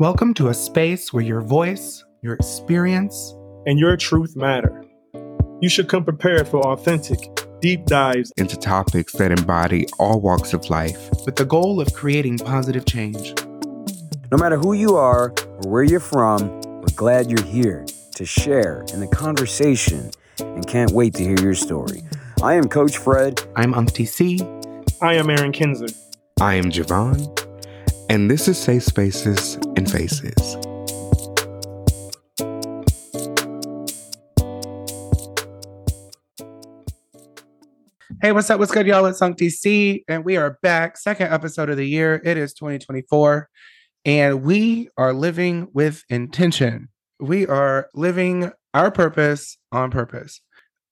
Welcome to a space where your voice, your experience, and your truth matter. You should come prepared for authentic, deep dives into topics that embody all walks of life with the goal of creating positive change. No matter who you are or where you're from, we're glad you're here to share in the conversation and can't wait to hear your story. I am Coach Fred. I'm Umpty C. I am Aaron Kinzer. I am Javon. And this is Safe Spaces and Faces. Hey, what's up? What's good, y'all? It's Umpty C, and we are back. Second episode of the year. It is 2024, and we are living with intention. We are living our purpose on purpose.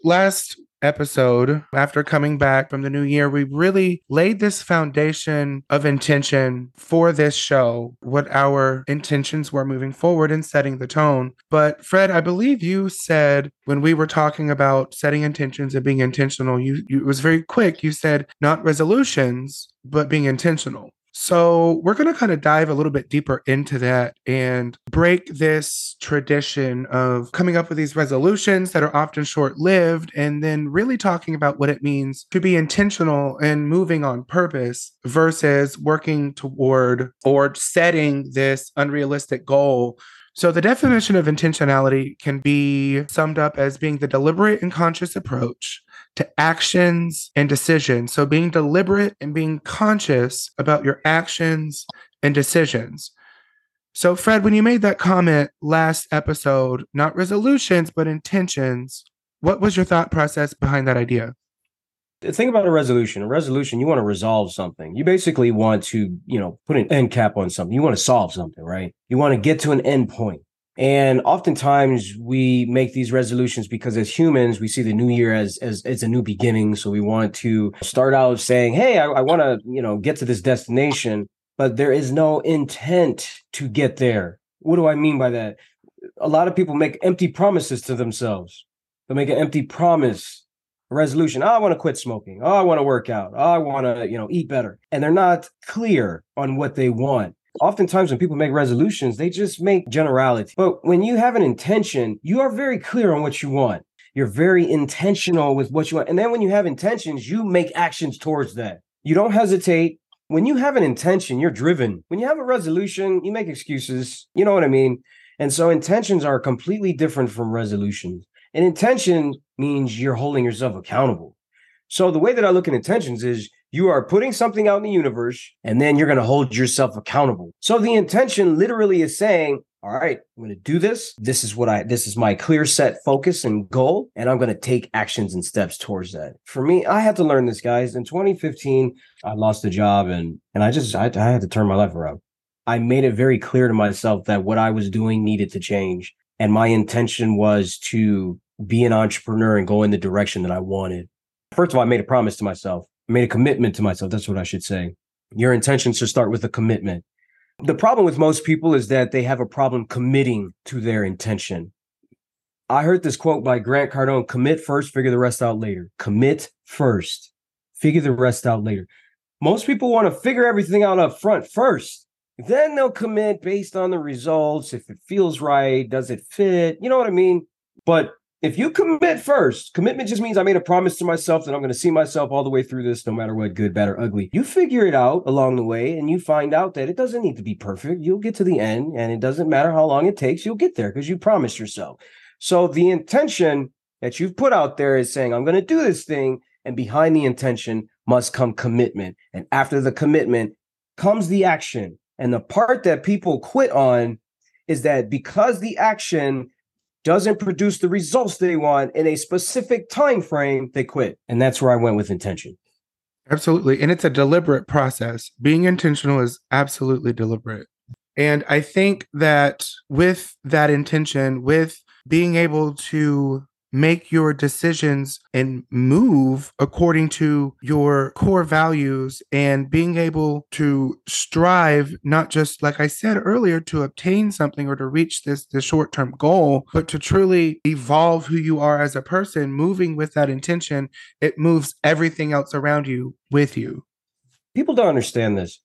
Last episode, after coming back from the new year, we really laid this foundation of intention for this show, what our intentions were moving forward and setting the tone. But Fred, I believe you said when we were talking about setting intentions and being intentional, you, you it was very quick. You said not resolutions, but being intentional. So, we're going to kind of dive a little bit deeper into that and break this tradition of coming up with these resolutions that are often short lived and then really talking about what it means to be intentional and moving on purpose versus working toward or setting this unrealistic goal. So, the definition of intentionality can be summed up as being the deliberate and conscious approach to actions and decisions. So, being deliberate and being conscious about your actions and decisions. So, Fred, when you made that comment last episode, not resolutions, but intentions, what was your thought process behind that idea? think about a resolution. A resolution, you want to resolve something. You basically want to, you know, put an end cap on something. You want to solve something, right? You want to get to an end point. And oftentimes we make these resolutions because as humans, we see the new year as as, as a new beginning. So we want to start out saying, Hey, I, I want to, you know, get to this destination, but there is no intent to get there. What do I mean by that? A lot of people make empty promises to themselves. They make an empty promise resolution. Oh, I want to quit smoking. Oh, I want to work out. Oh, I want to, you know, eat better. And they're not clear on what they want. Oftentimes, when people make resolutions, they just make generality. But when you have an intention, you are very clear on what you want. You're very intentional with what you want. And then when you have intentions, you make actions towards that. You don't hesitate. When you have an intention, you're driven. When you have a resolution, you make excuses. You know what I mean? And so intentions are completely different from resolutions. An intention means you're holding yourself accountable. So the way that I look at intentions is you are putting something out in the universe and then you're going to hold yourself accountable. So the intention literally is saying, all right, I'm going to do this. This is what I, this is my clear set focus and goal. And I'm going to take actions and steps towards that. For me, I had to learn this, guys. In 2015, I lost a job and, and I just, I, I had to turn my life around. I made it very clear to myself that what I was doing needed to change. And my intention was to be an entrepreneur and go in the direction that I wanted. First of all, I made a promise to myself. Made a commitment to myself. That's what I should say. Your intentions should start with a commitment. The problem with most people is that they have a problem committing to their intention. I heard this quote by Grant Cardone commit first, figure the rest out later. Commit first, figure the rest out later. Most people want to figure everything out up front first. Then they'll commit based on the results. If it feels right, does it fit? You know what I mean? But if you commit first, commitment just means I made a promise to myself that I'm going to see myself all the way through this, no matter what, good, bad, or ugly. You figure it out along the way and you find out that it doesn't need to be perfect. You'll get to the end and it doesn't matter how long it takes, you'll get there because you promised yourself. So the intention that you've put out there is saying, I'm going to do this thing. And behind the intention must come commitment. And after the commitment comes the action. And the part that people quit on is that because the action doesn't produce the results they want in a specific time frame, they quit. And that's where I went with intention. Absolutely. And it's a deliberate process. Being intentional is absolutely deliberate. And I think that with that intention, with being able to make your decisions and move according to your core values and being able to strive not just like i said earlier to obtain something or to reach this this short-term goal but to truly evolve who you are as a person moving with that intention it moves everything else around you with you people don't understand this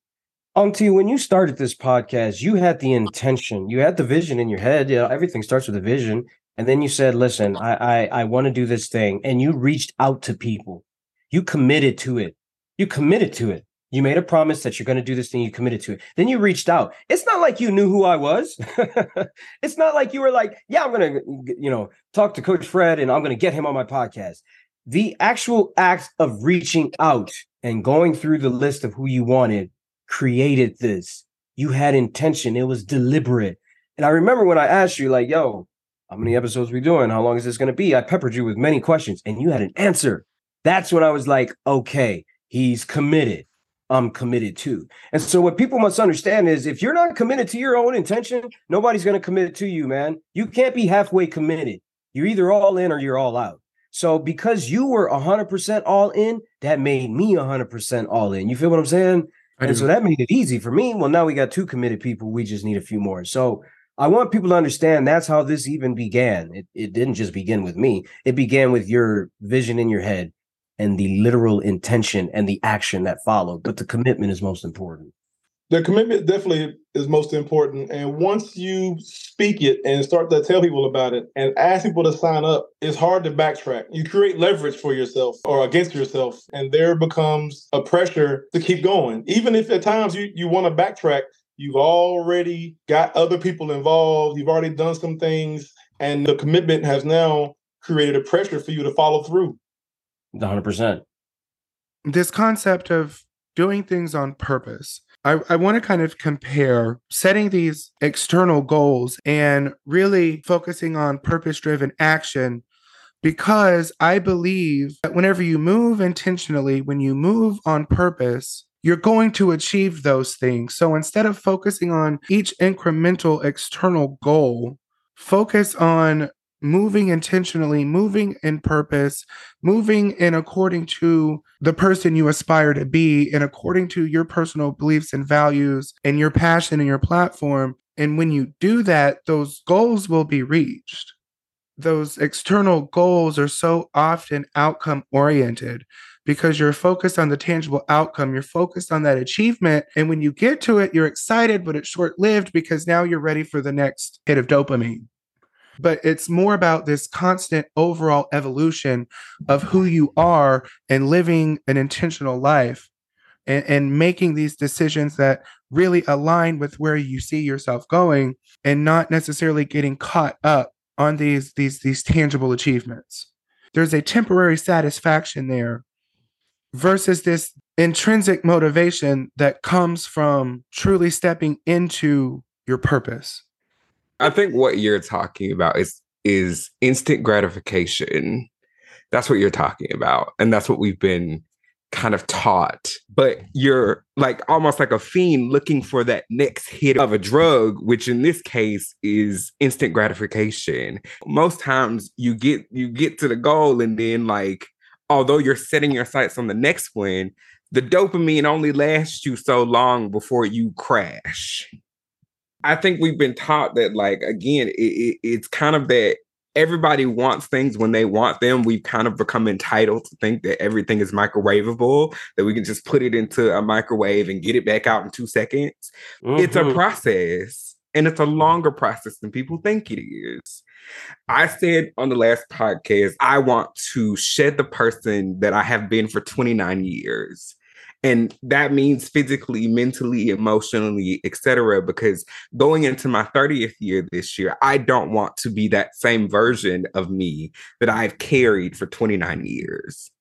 Auntie, when you started this podcast, you had the intention, you had the vision in your head. You know, everything starts with a vision. And then you said, listen, I I, I want to do this thing. And you reached out to people. You committed to it. You committed to it. You made a promise that you're going to do this thing. You committed to it. Then you reached out. It's not like you knew who I was. it's not like you were like, yeah, I'm going to, you know, talk to Coach Fred and I'm going to get him on my podcast. The actual act of reaching out and going through the list of who you wanted created this. You had intention. It was deliberate. And I remember when I asked you, like, yo, how many episodes we doing? How long is this going to be? I peppered you with many questions and you had an answer. That's when I was like, okay, he's committed I'm committed to. And so what people must understand is if you're not committed to your own intention, nobody's going to commit to you, man. You can't be halfway committed. You're either all in or you're all out. So because you were 100% all in, that made me 100% all in. You feel what I'm saying? I and do. so that made it easy for me. Well, now we got two committed people. We just need a few more. So I want people to understand that's how this even began. It, it didn't just begin with me. It began with your vision in your head and the literal intention and the action that followed. But the commitment is most important. The commitment definitely is most important. And once you speak it and start to tell people about it and ask people to sign up, it's hard to backtrack. You create leverage for yourself or against yourself, and there becomes a pressure to keep going. Even if at times you, you want to backtrack, you've already got other people involved, you've already done some things, and the commitment has now created a pressure for you to follow through. 100%. This concept of doing things on purpose. I, I want to kind of compare setting these external goals and really focusing on purpose driven action because I believe that whenever you move intentionally, when you move on purpose, you're going to achieve those things. So instead of focusing on each incremental external goal, focus on moving intentionally, moving in purpose, moving in according to the person you aspire to be and according to your personal beliefs and values and your passion and your platform. And when you do that, those goals will be reached. Those external goals are so often outcome oriented because you're focused on the tangible outcome. You're focused on that achievement. And when you get to it, you're excited, but it's short lived because now you're ready for the next hit of dopamine but it's more about this constant overall evolution of who you are and living an intentional life and, and, making these decisions that really align with where you see yourself going and not necessarily getting caught up on these these these tangible achievements there's a temporary satisfaction there versus this intrinsic motivation that comes from truly stepping into your purpose I think what you're talking about is is instant gratification. That's what you're talking about. And that's what we've been kind of taught. But you're like almost like a fiend looking for that next hit of a drug, which in this case is instant gratification. Most times you get you get to the goal and then like although you're setting your sights on the next one, the dopamine only lasts you so long before you crash. I think we've been taught that, like, again, it, it, it's kind of that everybody wants things when they want them. We've kind of become entitled to think that everything is microwavable, that we can just put it into a microwave and get it back out in two seconds. Mm-hmm. It's a mm-hmm. process, and it's a longer process than people think it is. I said on the last podcast, I want to shed the person that I have been for 29 years. And that means physically mentally emotionally etc because going into my 30th year this year i don't want to be that same version of me that i've carried for 29 years.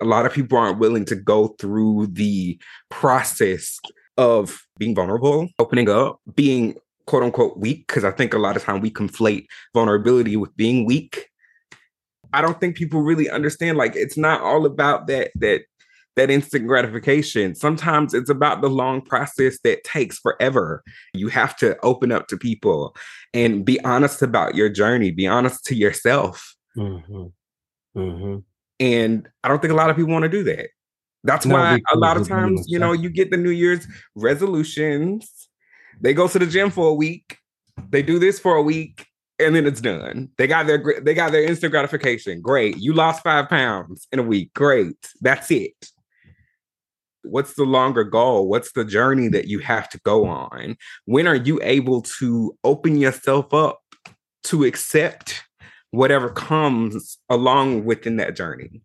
A lot of people aren't willing to go through the process of being vulnerable opening up being quote unquote weak because i think a lot of time we conflate vulnerability with being weak I don't think people really understand like it's not all about that that that instant gratification. Sometimes it's about the long process that takes forever. You have to open up to people and be honest about your journey, be honest to yourself. Mm-hmm. Mm-hmm. And I don't think a lot of people want to do that. That's no, why a lot of times, you know, you get the New Year's resolutions. They go to the gym for a week. They do this for a week and then it's done. They got their they got their instant gratification. Great. You lost 5 pounds in a week. Great. That's it What's the longer goal? What's the journey that you have to go on? When are you able to open yourself up to accept whatever comes along within that journey?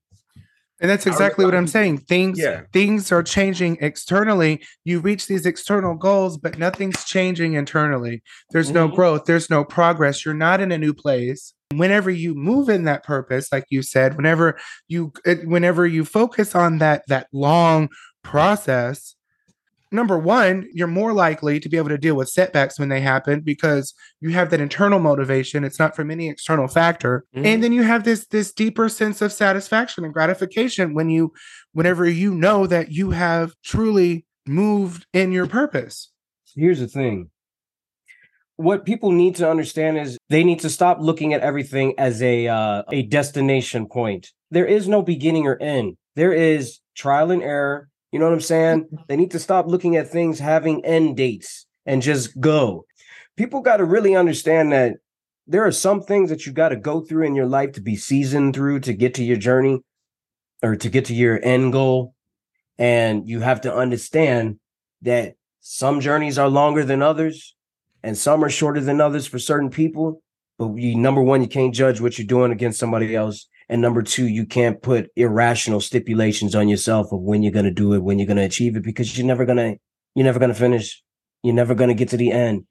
And that's exactly what I'm saying. Things Yeah. things are changing externally. You reach these external goals, but nothing's changing internally. There's no Mhm. growth, there's no progress. You're not in a new place. Whenever you move in that purpose, like you said, whenever you whenever you focus on that that long process, number one, you're more likely to be able to deal with setbacks when they happen because you have that internal motivation. It's not from any external factor. Mhm. And then you have this this deeper sense of satisfaction and gratification when you whenever you know that you have truly moved in your purpose. Here's the thing. What people need to understand is they need to stop looking at everything as a uh, a destination point. There is no beginning or end. There is trial and error. You know what I'm saying? Mm-hmm. They need to stop looking at things having end dates and just go. People got to really understand that there are some things that you got to go through in your life to be seasoned through to get to your journey or to get to your end goal. And you have to understand that some journeys are longer than others and some are shorter than others for certain people. But you, number one, you can't judge what you're doing against somebody else. And number two, you can't put irrational stipulations on yourself of when you're going to do it, when you're going to achieve it, because you're never going to, you're never going to finish. You're never going to get to the end.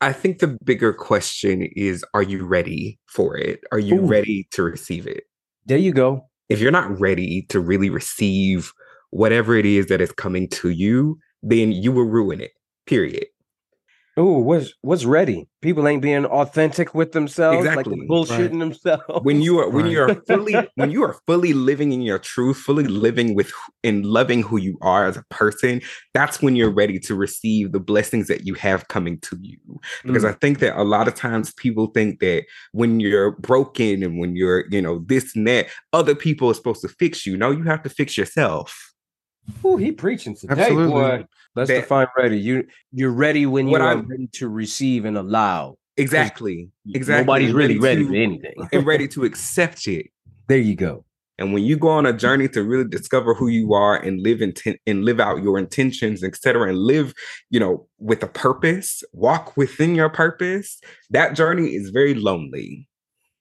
I think the bigger question is are you ready for it? Are you Ooh. ready to receive it? There you go. If you're not ready to really receive whatever it is that is coming to you, then you will ruin it. Period. Oh, what's what's ready? People ain't being authentic with themselves, Exactly, like they're bullshitting themselves. When you are when Right. you're fully when you are fully living in your truth, fully living with wh- and loving who you are as a person, that's when you're ready to receive the blessings that you have coming to you. because Mm. I think that a lot of times people think that when you're broken and when you're, you know, this and that, other people are supposed to fix you. No, you have to fix yourself. Ooh, he preaching today, Absolutely. boy. Let's That- define ready. You you're ready when you What are I'm- ready to receive and allow. Exactly. Exactly. Nobody's really ready to- for anything. and ready to accept it. There you go. And when you go on a journey to really discover who you are and live inten- and live out your intentions, et cetera, and live, you know, with a purpose, walk within your purpose, that journey is very lonely.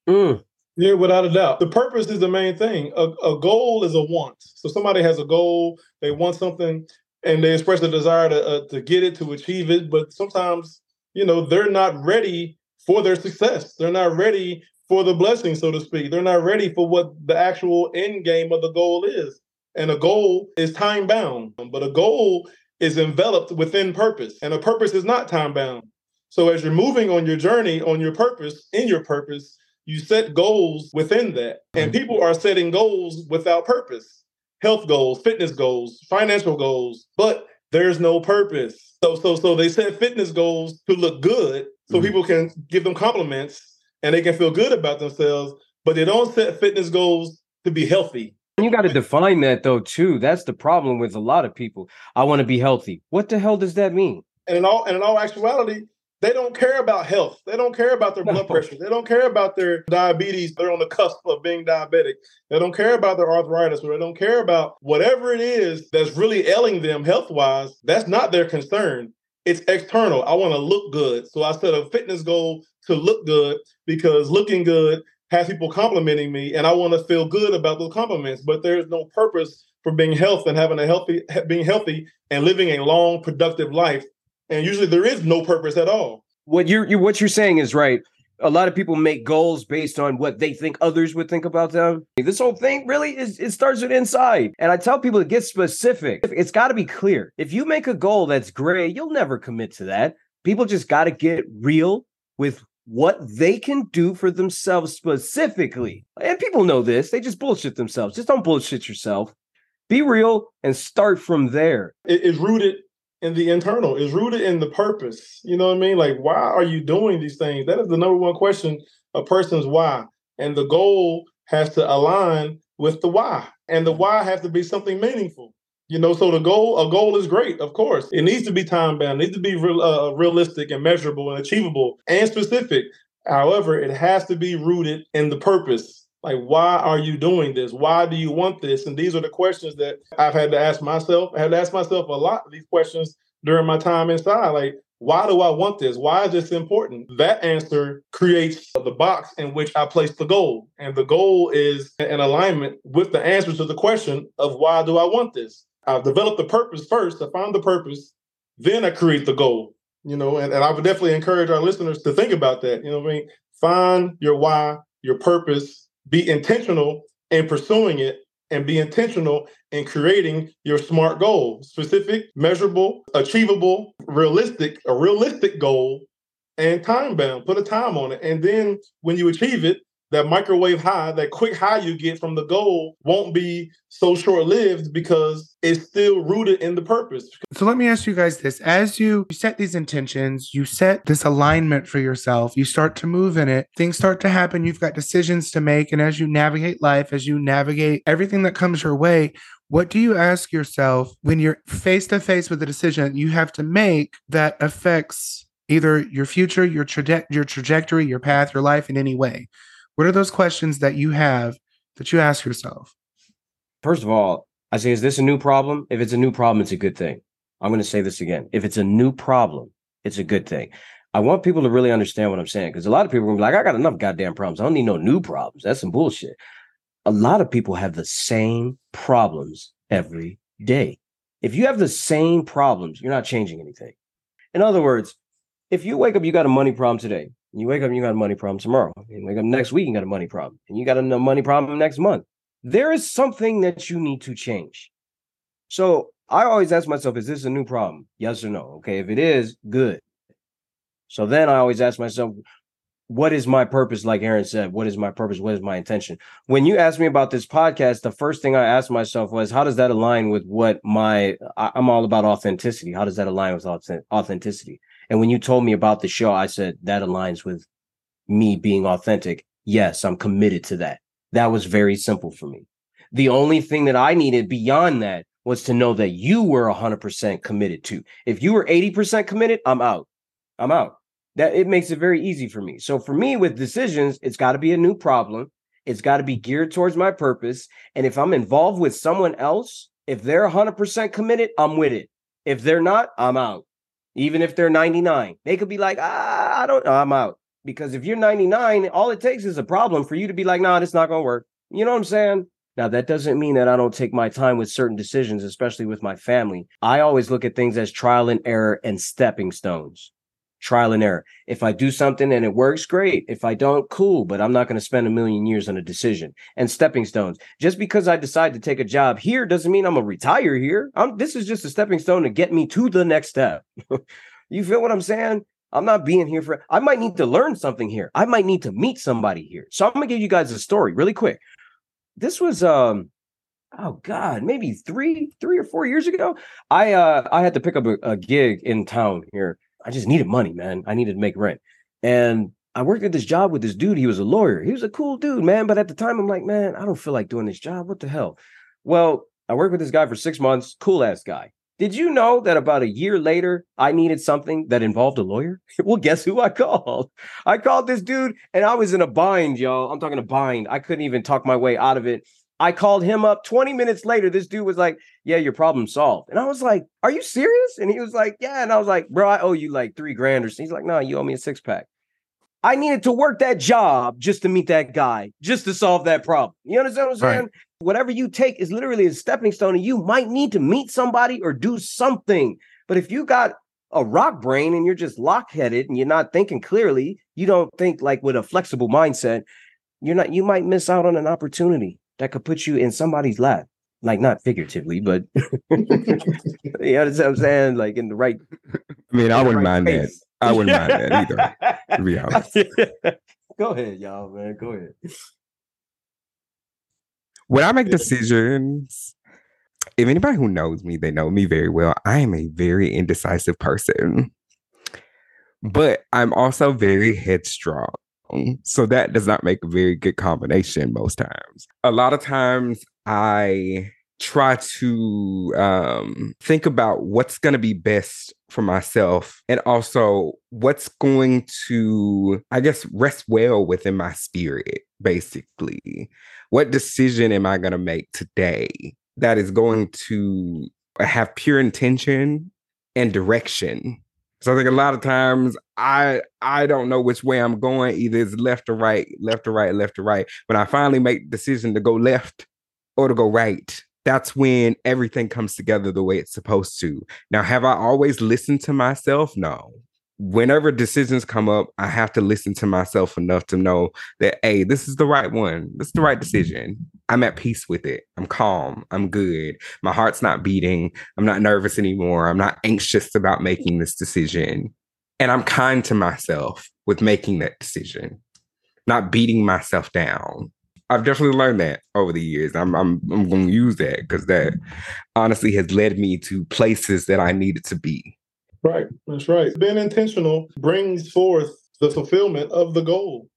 Mm, Yeah, without a doubt. The purpose is the main thing. A, a goal is a want. So somebody has a goal, they want something, and they express a desire to uh, to get it, to achieve it. But sometimes, you know, they're not ready for their success. They're not ready for the blessing, so to speak. They're not ready for what the actual end game of the goal is. And a goal is time bound, but a goal is enveloped within purpose, and a purpose is not time bound. So as you're moving on your journey, on your purpose, in your purpose, you set goals within that. And people are setting goals without purpose. Health goals, fitness goals, financial goals, but there's no purpose. So so so they set fitness goals to look good so Mhm. people can give them compliments and they can feel good about themselves, but they don't set fitness goals to be healthy. you got to define that though too. That's the problem with a lot of people. I want to be healthy. What the hell does that mean? And in all and in all actuality, they don't care about health. They don't care about their blood pressure. They don't care about their diabetes. They're on the cusp of being diabetic. They don't care about their arthritis or they don't care about whatever it is that's really ailing them health wise. That's not their concern. It's external. I want to look good. So I set a fitness goal to look good because looking good has people complimenting me and I want to feel good about those compliments. But there's no purpose for being healthy and having a healthy, being healthy and living a long, productive life and usually there is no purpose at all. What you're, you what you're saying is right. A lot of people make goals based on what they think others would think about them. This whole thing really is it starts with inside. And I tell people to get specific. It's got to be clear. If you make a goal that's gray, you'll never commit to that. People just got to get real with what they can do for themselves specifically. And people know this. They just bullshit themselves. Just don't bullshit yourself. Be real and start from there. It is rooted in the internal, is rooted in the purpose. You know what I mean? Like, why are you doing these things? That is the number one question a person's why. And the goal has to align with the why. And the why has to be something meaningful. You know, so the goal, a goal is great, of course. It needs to be time bound, it needs to be real, uh, realistic and measurable and achievable and specific. However, it has to be rooted in the purpose. Like, why are you doing this? Why do you want this? And these are the questions that I've had to ask myself. I had to ask myself a lot of these questions during my time inside. Like, why do I want this? Why is this important? That answer creates the box in which I place the goal. And the goal is in alignment with the answer to the question of why do I want this? I've developed the purpose first, I found the purpose, then I create the goal. You know, and, and I would definitely encourage our listeners to think about that. You know what I mean? Find your why, your purpose, be intentional in pursuing it and be intentional in creating your smart goal. Specific measurable achievable realistic a realistic goal and time bound. Put a time on it. And then when you achieve it that microwave high, that quick high you get from the goal won't be so short lived because it's still rooted in the purpose. So let me ask you guys this as you set these intentions, you set this alignment for yourself, you start to move in it, things start to happen, you've got decisions to make. And as you navigate life, as you navigate everything that comes your way, what do you ask yourself when you're face to face with a decision you have to make that affects either your future, your, your trajectory, your path, your life in any way? What are those questions that you have that you ask yourself? First of all, I say, is this a new problem? If it's a new problem, it's a good thing. I'm going to say this again. If it's a new problem, it's a good thing. I want people to really understand what I'm saying because a lot of people are like, I got enough goddamn problems. I don't need no new problems. That's some bullshit. A lot of people have the same problems every day. If you have the same problems, you're not changing anything. In other words, if you wake up, you got a money problem today. You wake up you got a money problem tomorrow. You wake up next week, you got a money problem. And you got a money problem next month. There is something that you need to change. So I always ask myself, is this a new problem? Yes or no? Okay. If it is, good. So then I always ask myself, what is my purpose? Like Aaron said, what is my purpose? What is my intention? When you asked me about this podcast, the first thing I asked myself was, how does that align with what my, I'm all about authenticity. How does that align with authenticity? And when you told me about the show, I said that aligns with me being authentic. Yes, I'm committed to that. That was very simple for me. The only thing that I needed beyond that was to know that you were 100% committed to. If you were 80% committed, I'm out. I'm out. That it makes it very easy for me. So for me with decisions, it's got to be a new problem. It's got to be geared towards my purpose. And if I'm involved with someone else, if they're 100% committed, I'm with it. If they're not, I'm out even if they're 99. They could be like, ah, I don't know, I'm out. Because if you're 99, all it takes is a problem for you to be like, nah, it's not going to work. You know what I'm saying? Now, that doesn't mean that I don't take my time with certain decisions, especially with my family. I always look at things as trial and error and stepping stones trial and error. If I do something and it works, great. If I don't, cool. But I'm not going to spend a million years on a decision and stepping stones. Just because I decide to take a job here doesn't mean I'm gonna retire here. I'm, this is just a stepping stone to get me to the next step. you feel what I'm saying? I'm not being here for. I might need to learn something here. I might need to meet somebody here. So I'm gonna give you guys a story really quick. This was um oh god maybe three three or four years ago i uh i had to pick up a, a gig in town here I just needed money, man. I needed to make rent. And I worked at this job with this dude. He was a lawyer. He was a cool dude, man. But at the time, I'm like, man, I don't feel like doing this job. What the hell? Well, I worked with this guy for six months. Cool ass guy. Did you know that about a year later, I needed something that involved a lawyer? well, guess who I called? I called this dude and I was in a bind, y'all. I'm talking a bind. I couldn't even talk my way out of it. I called him up 20 minutes later. This dude was like, Yeah, your problem solved. And I was like, Are you serious? And he was like, Yeah. And I was like, Bro, I owe you like three grand or something. He's like, No, you owe me a six pack. I needed to work that job just to meet that guy, just to solve that problem. You understand what I'm saying? Right. Whatever you take is literally a stepping stone, and you might need to meet somebody or do something. But if you got a rock brain and you're just lock headed and you're not thinking clearly, you don't think like with a flexible mindset, you're not, you might miss out on an opportunity that could put you in somebody's lap. Like not figuratively, but you know what I'm saying? Like in the right. I mean, I wouldn't right mind that. I wouldn't mind that either. To be honest. Go ahead, y'all, man. Go ahead. When I make decisions, if anybody who knows me, they know me very well. I am a very indecisive person, but I'm also very headstrong. So that does not make a very good combination most times. A lot of times I try to um, think about what's going to be best for myself and also what's going to, I guess, rest well within my spirit, basically. What decision am I going to make today that is going to have pure intention and direction? So I think a lot of times I I don't know which way I'm going. Either it's left or right, left or right, left or right. When I finally make the decision to go left or to go right, that's when everything comes together the way it's supposed to. Now, have I always listened to myself? No. Whenever decisions come up, I have to listen to myself enough to know that, hey, this is the right one. This is the right decision. I'm at peace with it. I'm calm. I'm good. My heart's not beating. I'm not nervous anymore. I'm not anxious about making this decision. And I'm kind to myself with making that decision, not beating myself down. I've definitely learned that over the years. I'm I'm I'm going to use that because that honestly has led me to places that I needed to be. Right, that's right. Being intentional brings forth the fulfillment of the goal.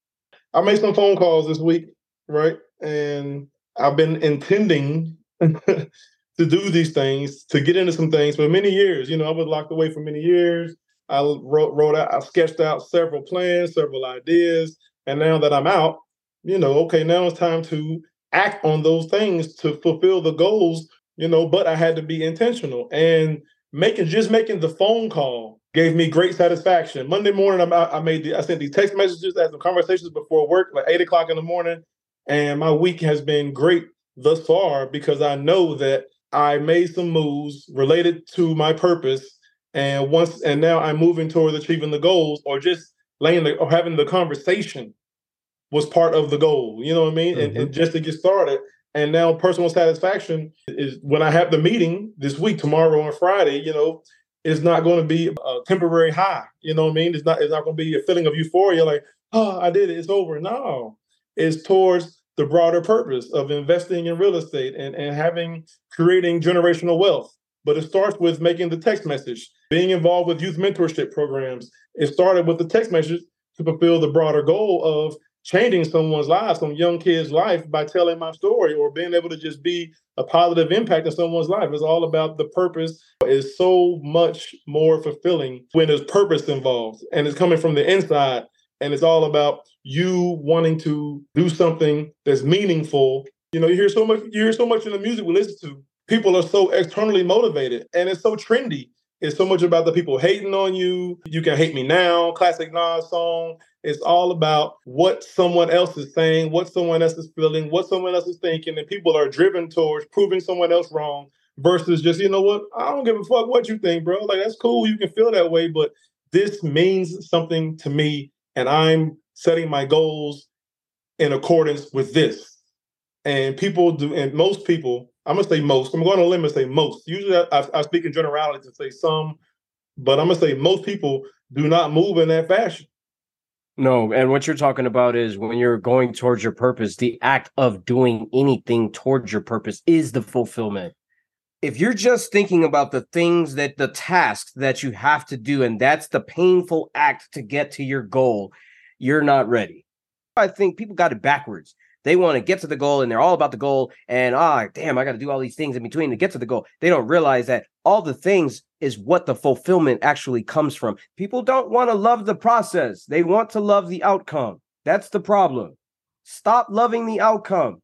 I made some phone calls this week, right, and I've been intending to do these things, to get into some things for many years. You know, I was locked away for many years. I wrote, wrote out, I sketched out several plans, several ideas, and now that I'm out, you know, okay, now it's time to act on those things to fulfill the goals, you know, but I had to be intentional and making just making the phone call gave me great satisfaction. Monday morning, I, I made the, I sent these text messages, had some conversations before work, like eight o'clock in the morning, and my week has been great thus far because I know that I made some moves related to my purpose, and once and now I'm moving towards achieving the goals, or just laying the, or having the conversation was part of the goal. You know what I mean? Mm-hmm. And, and, just to get started. And now personal satisfaction is when I have the meeting this week, tomorrow and Friday, you know, it's not going to be a temporary high. You know what I mean? It's not it's not going to be a feeling of euphoria like, oh, I did it, it's over. No. It's towards the broader purpose of investing in real estate and, and having creating generational wealth. But it starts with making the text message, being involved with youth mentorship programs. It started with the text message to fulfill the broader goal of changing someone's life, some young kid's life by telling my story or being able to just be a positive impact in someone's life. It's all about the purpose. It's so much more fulfilling when there's purpose involved and it's coming from the inside. And it's all about you wanting to do something that's meaningful. You know, you hear so much, you hear so much in the music we listen to. People are so externally motivated and it's so trendy. It's so much about the people hating on you. You can hate me now, classic Nas song. It's all about what someone else is saying, what someone else is feeling, what someone else is thinking, and people are driven towards proving someone else wrong versus just, you know what, I don't give a fuck what you think, bro. Like that's cool, you can feel that way, but this means something to me, and I'm setting my goals in accordance with this. And people do, and most people, I'm gonna say most. I'm going to limit say most. Usually, I, I speak in generalities and say some, but I'm gonna say most people do not move in that fashion. No, and what you're talking about is when you're going towards your purpose, the act of doing anything towards your purpose is the fulfillment. If you're just thinking about the things that the tasks that you have to do, and that's the painful act to get to your goal, you're not ready. I think people got it backwards. They want to get to the goal and they're all about the goal. And ah, damn, I got to do all these things in between to get to the goal. They don't realize that all the things is what the fulfillment actually comes from. People don't want to love the process, they want to love the outcome. That's the problem. Stop loving the outcome.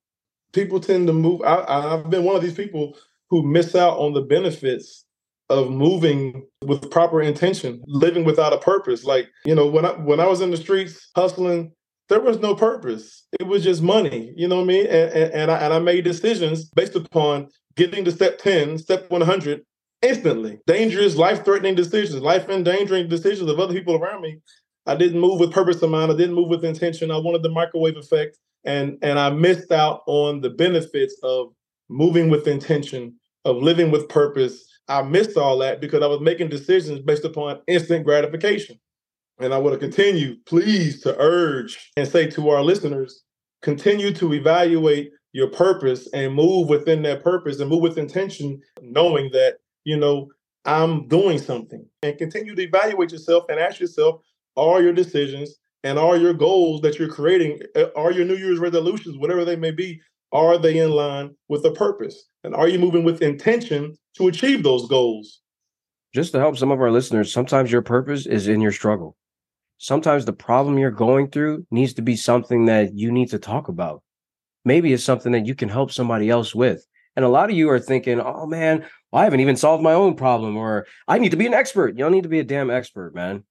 People tend to move. I, I've been one of these people who miss out on the benefits of moving with proper intention, living without a purpose. Like, you know, when I when I was in the streets hustling, there was no purpose. It was just money. You know what I mean? And, and, and I and I made decisions based upon getting to step 10, step 100, instantly. Dangerous, life threatening decisions, life endangering decisions of other people around me. I didn't move with purpose in mind. I didn't move with intention. I wanted the microwave effect, and and I missed out on the benefits of moving with intention, of living with purpose. I missed all that because I was making decisions based upon instant gratification. And I want to continue, please, to urge and say to our listeners, continue to evaluate your purpose and move within that purpose and move with intention, knowing that you know, I'm doing something. And continue to evaluate yourself and ask yourself, are your decisions and are your goals that you're creating, uh, are your New Year's resolutions, whatever they may be, Are they in line with the purpose? And are you moving with intention to achieve those goals? Just to help some of our listeners, sometimes your purpose is in your struggle. Sometimes the problem you're going through needs to be something that you need to talk about. Maybe it's something that you can help somebody else with. And a lot of you are thinking, oh man, well, I haven't even solved my own problem, or I need to be an expert. You don't need to be a damn expert, man.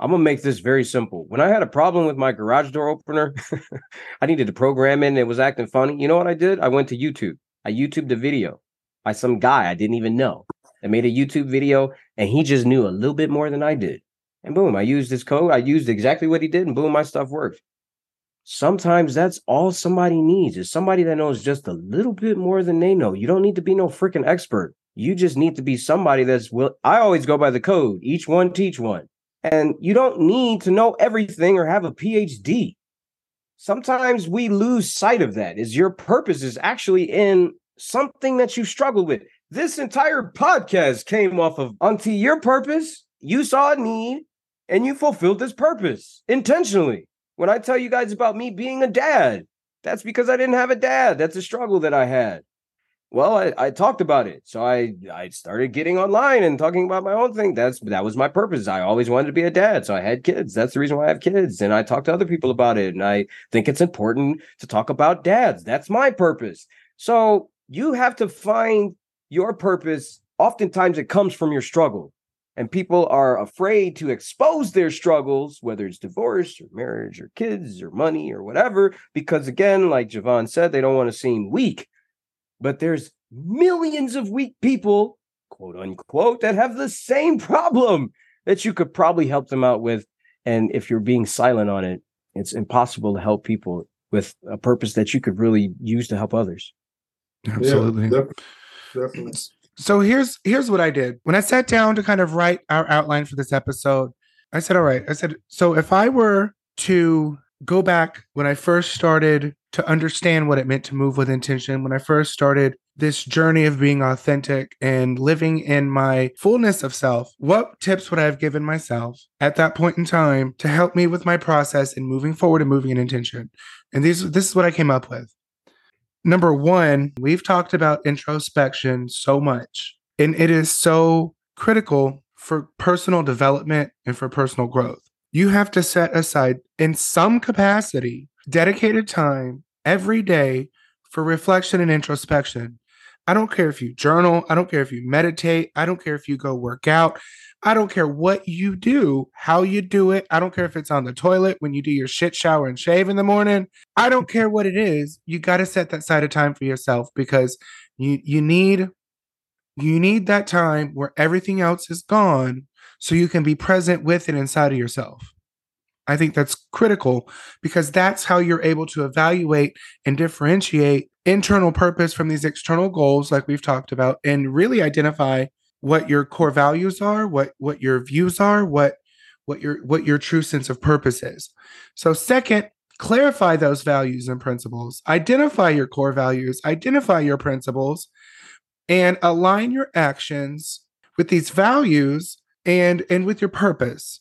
I'm gonna make this very simple. When I had a problem with my garage door opener, I needed to program it and it was acting funny. You know what I did? I went to YouTube. I YouTubed a video by some guy I didn't even know I made a YouTube video and he just knew a little bit more than I did. And boom, I used his code. I used exactly what he did, and boom, my stuff worked. Sometimes that's all somebody needs is somebody that knows just a little bit more than they know. You don't need to be no freaking expert. You just need to be somebody that's will. I always go by the code. Each one teach one. And you don't need to know everything or have a PhD. Sometimes we lose sight of that. Is your purpose is actually in something that you struggle with. This entire podcast came off of unto your purpose. You saw a need and you fulfilled this purpose intentionally. When I tell you guys about me being a dad, that's because I didn't have a dad. That's a struggle that I had. Well, I, I talked about it. So I I started getting online and talking about my own thing. That's that was my purpose. I always wanted to be a dad. So I had kids. That's the reason why I have kids. And I talk to other people about it. And I think it's important to talk about dads. That's my purpose. So you have to find your purpose. Oftentimes it comes from your struggle and people are afraid to expose their struggles, whether it's divorce or marriage or kids or money or whatever, because again, like Javon said, they don't want to seem weak. But there's millions of weak people, quote unquote, that have the same problem that you could probably help them out with. And if you're being silent on it, it's impossible to help people with a purpose that you could really use to help others. Absolutely. Yeah, definitely so here's here's what I did. When I sat down to kind of write our outline for this episode, I said, all right, I said, so if I were to go back when I first started to understand what it meant to move with intention, when I first started this journey of being authentic and living in my fullness of self, what tips would I have given myself at that point in time to help me with my process in moving forward and moving in intention? And these this is what I came up with number one, we've talked about introspection so much, and it is so critical for personal development and for personal growth. You have to set aside, in some capacity, dedicated time every day for reflection and introspection. I don't care if you journal, I don't care if you meditate, I don't care if you go work out. I don't care what you do, how you do it. I don't care if it's on the toilet when you do your shit shower and shave in the morning. I don't care what it is. You got to set that side of time for yourself because you you need you need that time where everything else is gone so you can be present with it inside of yourself. I think that's critical because that's how you're able to evaluate and differentiate internal purpose from these external goals like we've talked about and really identify what your core values are, what what your views are, what what your what your true sense of purpose is. So second, clarify those values and principles. Identify your core values, identify your principles and align your actions with these values and and with your purpose.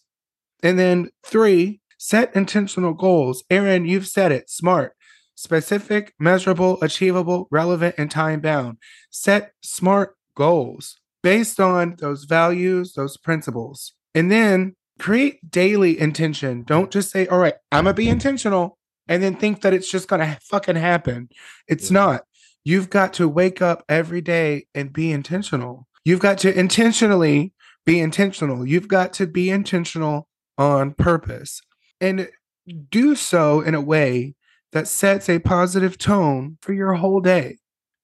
And then 3, set intentional goals. Aaron, you've said it, smart specific, measurable, achievable, relevant, and time bound. Set smart goals based on those values, those principles. And then create daily intention. Don't just say, all right, I'm going to be intentional and then think that it's just going to fucking happen. It's yeah. not. You've got to wake up every day and be intentional. You've got to intentionally be intentional. You've got to be intentional on purpose and do so in a way that sets a positive tone for your whole day.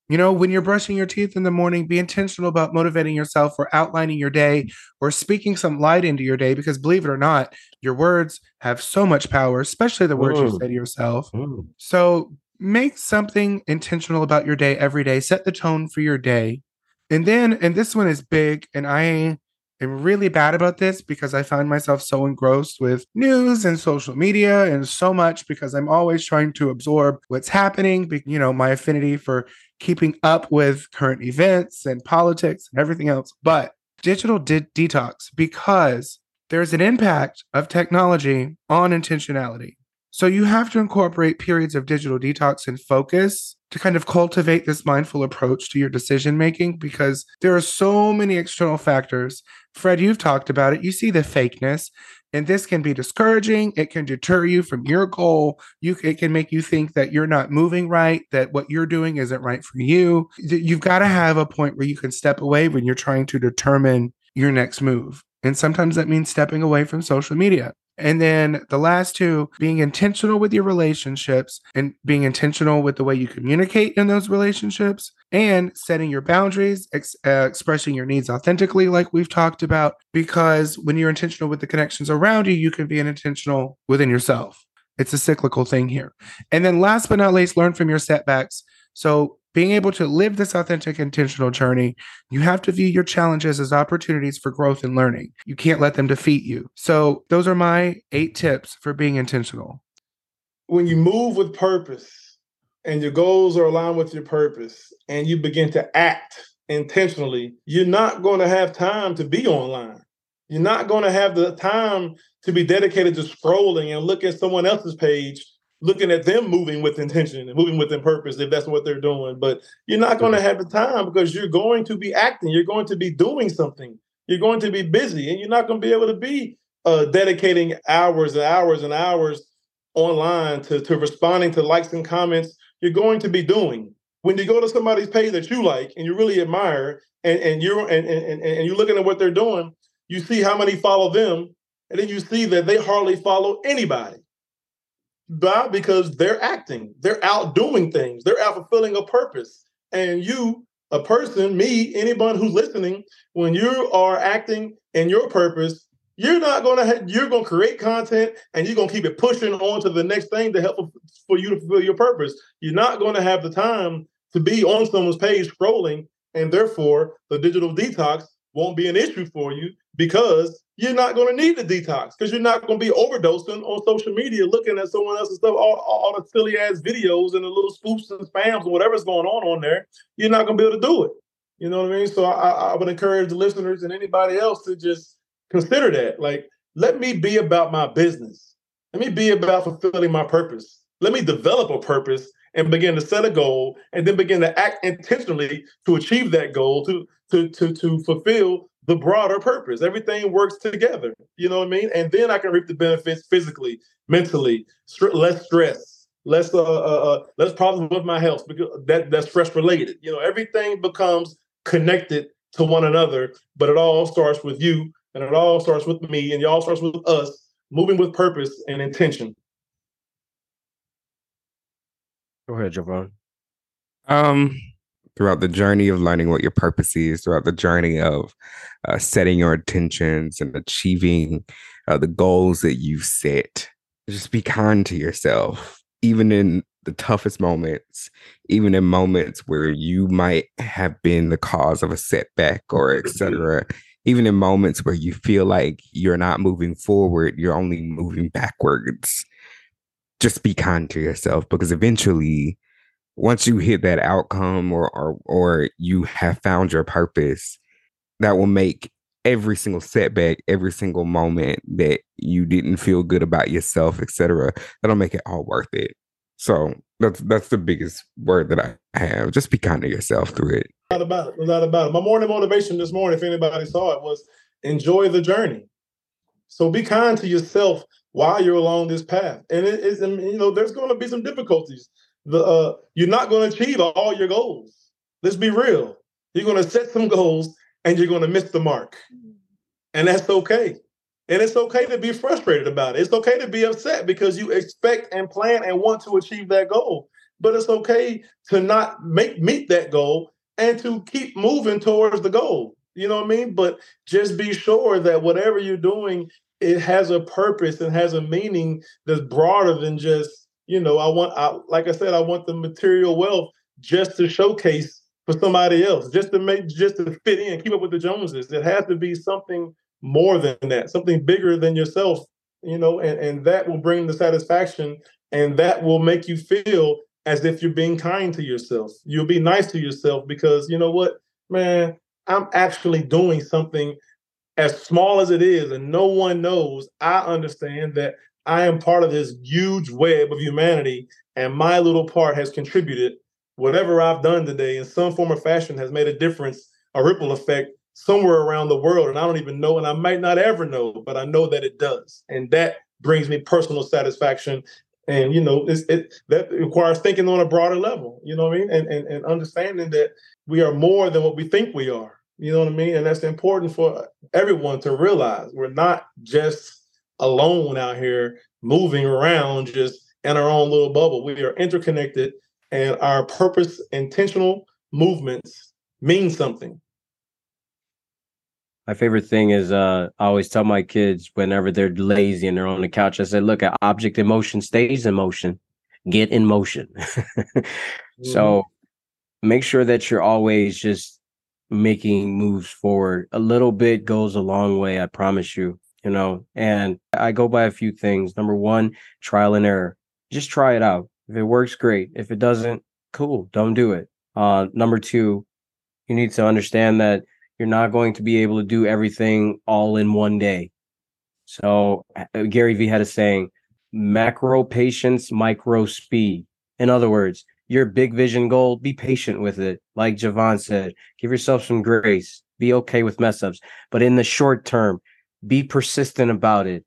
You know, when you're brushing your teeth in the morning, be intentional about motivating yourself or outlining your day or speaking some light into your day because believe it or not, your words have so much power, especially the words you mm. say to yourself. Mm. So make something intentional about your day every day, set the tone for your day. And then, and this one is big, and I am really bad about this because I find myself so engrossed with news and social media and so much because I'm always trying to absorb what's happening. You know, my affinity for keeping up with current events and politics and everything else. But digital de- detox because there's an impact of technology on intentionality. So you have to incorporate periods of digital detox and focus to kind of cultivate this mindful approach to your decision making because there are so many external factors. Fred, you've talked about it. You see the fakeness, and this can be discouraging. It can deter you from your goal. You it can make you think that you're not moving right, that what you're doing isn't right for you. You've got to have a point where you can step away when you're trying to determine your next move. And sometimes that means stepping away from social media. And then the last two, being intentional with your relationships and being intentional with the way you communicate in those relationships and setting your boundaries, ex- uh, expressing your needs authentically, like we've talked about. Because when you're intentional with the connections around you, you can be intentional within yourself. It's a cyclical thing here. And then last but not least, learn from your setbacks. So being able to live this authentic, intentional journey, you have to view your challenges as opportunities for growth and learning. You can't let them defeat you. So, those are my eight tips for being intentional. When you move with purpose and your goals are aligned with your purpose and you begin to act intentionally, you're not going to have time to be online. You're not going to have the time to be dedicated to scrolling and look at someone else's page looking at them moving with intention and moving with purpose if that's what they're doing. But you're not going to have the time because you're going to be acting, you're going to be doing something, you're going to be busy, and you're not going to be able to be uh, dedicating hours and hours and hours online to, to responding to likes and comments. You're going to be doing. When you go to somebody's page that you like and you really admire, and, and you're and, and, and you're looking at what they're doing, you see how many follow them, and then you see that they hardly follow anybody by because they're acting, they're out doing things, they're out fulfilling a purpose. And you, a person, me, anyone who's listening, when you are acting in your purpose, you're not to ha- you're to create content and you're to keep it pushing on to the next thing to help for you to fulfill your purpose. You're not to have the time to be on someone's page scrolling, and therefore the digital detox won't be an issue for you because you're not going to need the detox because you're not going to be overdosing on social media looking at someone else's stuff, all, all, the silly ass videos and the little spoofs and spams and whatever's going on on there. You're not going to be able to do it. You know what I mean? So I, I would encourage the listeners and anybody else to just consider that. Like, let me be about my business. Let me be about fulfilling my purpose. Let me develop a purpose and begin to set a goal and then begin to act intentionally to achieve that goal, to to to to fulfill the broader purpose. Everything works together. You know what I mean? And then I can reap the benefits physically, mentally, st- less stress, less uh, uh, uh, less problems with my health because that that's stress related. You know, everything becomes connected to one another, but it all starts with you, and it all starts with me, and it all starts with us moving with purpose and intention. Go ahead, Javon. Um, throughout the journey of learning what your purpose is, throughout the journey of uh, setting your intentions and achieving uh, the goals that you've set. Just be kind to yourself, even in the toughest moments, even in moments where you might have been the cause of a setback or etc. Even in moments where you feel like you're not moving forward, you're only moving backwards. Just be kind to yourself because eventually once you hit that outcome or or or you have found your purpose, that will make every single setback, every single moment that you didn't feel good about yourself, etc. That'll make it all worth it. So that's that's the biggest word that I have. Just be kind to yourself through it. Not about it. Not about it. My morning motivation this morning, if anybody saw it, was enjoy the journey. So be kind to yourself while you're along this path. And it is, you know, there's going to be some difficulties the uh, you're not going to achieve all your goals. Let's be real. You're going to set some goals and you're going to miss the mark. And that's okay. And it's okay to be frustrated about it. It's okay to be upset because you expect and plan and want to achieve that goal. But it's okay to not make meet that goal and to keep moving towards the goal. You know what I mean? But just be sure that whatever you're doing, it has a purpose and has a meaning that's broader than just you know, I want, I, like I said, I want the material wealth just to showcase for somebody else, just to make, just to fit in, keep up with the Joneses. It has to be something more than that, something bigger than yourself, you know, and, and that will bring the satisfaction and that will make you feel as if you're being kind to yourself. You'll be nice to yourself because you know what, man, I'm actually doing something as small as it is, and no one knows. I understand that I am part of this huge web of humanity, and my little part has contributed. Whatever I've done today in some form or fashion has made a difference, a ripple effect somewhere around the world. And I don't even know, and I might not ever know, but I know that it does. And that brings me personal satisfaction. And you know, it that requires thinking on a broader level, you know what I mean? And, and and understanding that we are more than what we think we are. You know what I mean? And that's important for everyone to realize. We're not just alone out here moving around just in our own little bubble. We are interconnected and our purpose intentional movements mean something. My favorite thing is uh, I always tell my kids whenever they're lazy and they're on the couch, I said, look, an object in motion stays in motion. Get in motion. mm-hmm. So make sure that you're always just making moves forward. A little bit goes a long way, I promise you. You know, and I go by a few things. Number one, trial and error. Just try it out. If it works, great. If it doesn't, cool. Don't do it. Uh, number two, you need to understand that you're not going to be able to do everything all in one day. So uh, Gary Vee had a saying, macro patience, micro speed. In other words, your big vision goal, be patient with it. Like Javon said, give yourself some grace. Be okay with mess ups. But in the short term, be persistent about it.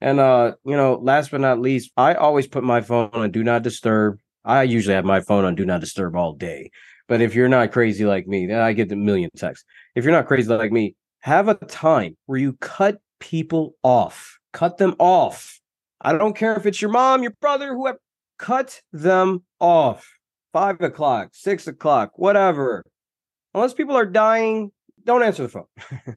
And uh, you know, last but not least, I always put my phone on do not disturb. I usually have my phone on do not disturb all day. But if you're not crazy like me, then I get a million texts. If you're not crazy like me, have a time where you cut people off. Cut them off. I don't care if it's your mom, your brother, whoever. Cut them off. Five o'clock, six o'clock, whatever. Unless people are dying, don't answer the phone.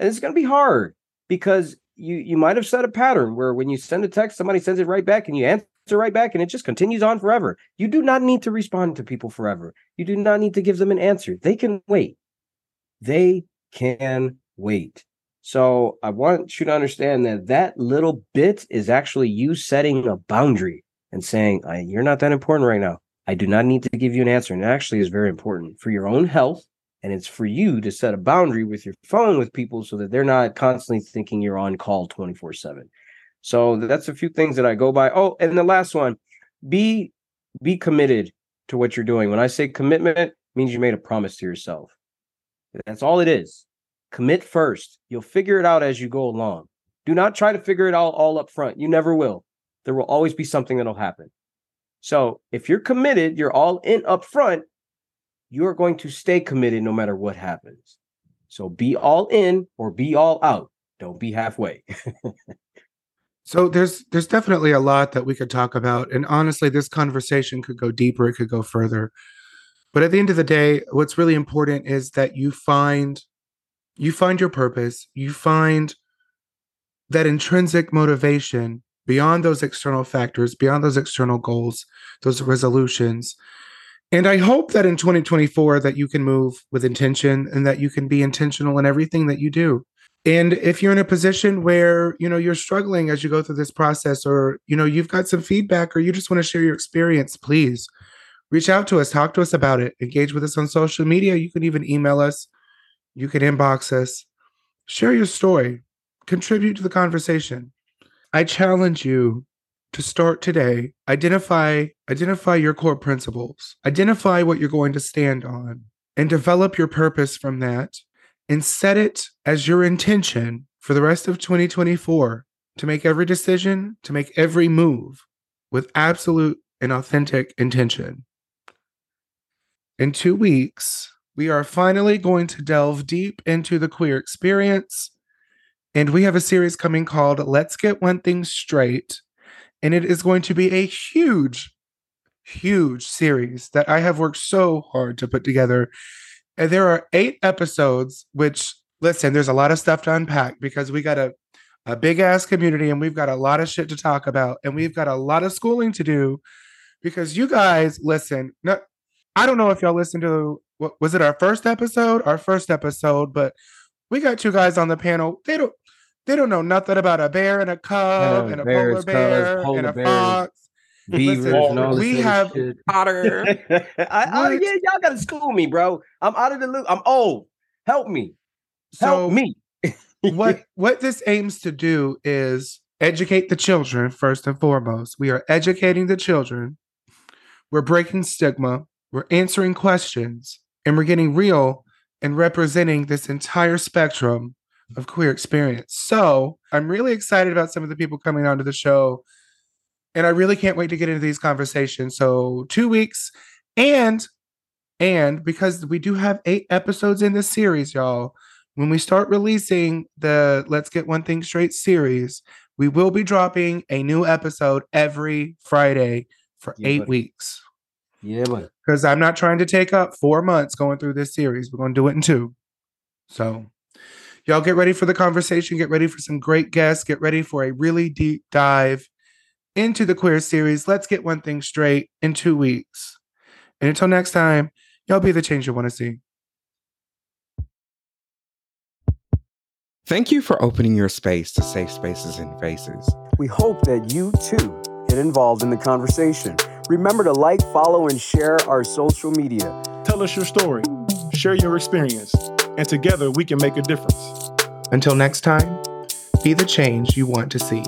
and it's going to be hard because you you might have set a pattern where when you send a text, somebody sends it right back, and you answer right back and it just continues on forever. You do not need to respond to people forever. You do not need to give them an answer. They can wait. They can wait. So I want you to understand that that little bit is actually you setting a boundary and saying, You're not that important right now. I do not need to give you an answer. And it actually is very important for your own health. And it's for you to set a boundary with your phone with people so that they're not constantly thinking you're on call 24 7. So that's a few things that I go by. Oh, and the last one, be be committed to what you're doing. When I say commitment, means you made a promise to yourself. That's all it is. Commit first. You'll figure it out as you go along. Do not try to figure it out all up front. You never will. There will always be something that'll happen. So if you're committed, you're all in up front, you're going to stay committed no matter what happens. So be all in or be all out. Don't be halfway. So there's there's definitely a lot that we could talk about and honestly this conversation could go deeper it could go further. But at the end of the day what's really important is that you find you find your purpose, you find that intrinsic motivation beyond those external factors, beyond those external goals, those resolutions. And I hope that in 2024 that you can move with intention and that you can be intentional in everything that you do. And if you're in a position where you know you're struggling as you go through this process or you know you've got some feedback or you just want to share your experience please reach out to us talk to us about it engage with us on social media. You can even email us. You can inbox us. Share your story. Contribute to the conversation. I challenge you to start today identify identify your core principles identify what you're going to stand on and develop your purpose from that and set it as your intention for the rest of 2024 to make every decision, to make every move with absolute and authentic intention. In two weeks, we are finally going to delve deep into the queer experience. And we have a series coming called Let's Get One Thing Straight. And it is going to be a huge, huge series that I have worked so hard to put together and there are eight episodes, which listen, there's a lot of stuff to unpack because we got a, a big ass community and we've got a lot of shit to talk about and we've got a lot of schooling to do because you guys listen. No, I don't know if y'all listened to what was it our first episode, our first episode, but we got two guys on the panel. They don't they don't know nothing about a bear and a cub and a polar bear and a fox beavers and all this we have shit. Otter. I, oh, I, yeah, y'all gotta school me, bro. I'm out of the loop. I'm old. Help me. Help so me. what what this aims to do is educate the children first and foremost. We are educating the children. We're breaking stigma. We're answering questions. And we're getting real and representing this entire spectrum of queer experience. So I'm really excited about some of the people coming onto the show. And I really can't wait to get into these conversations. So two weeks and and because we do have eight episodes in this series, y'all, when we start releasing the Let's Get One Thing Straight series, we will be dropping a new episode every Friday for Yeah, eight buddy. weeks. Yeah, but Because I'm not trying to take up four months going through this series. We're going to do it in two. So, y'all get ready for the conversation. Get ready for some great guests. Get ready for a really deep dive into the queer series. Let's get one thing straight in two weeks. And until next time, y'all be the change you want to see. Thank you for opening your space to safe spaces and faces. We hope that you too get involved in the conversation. Remember to like, follow, and share our social media. Tell us your story, share your experience, and together we can make a difference. Until next time, be the change you want to see.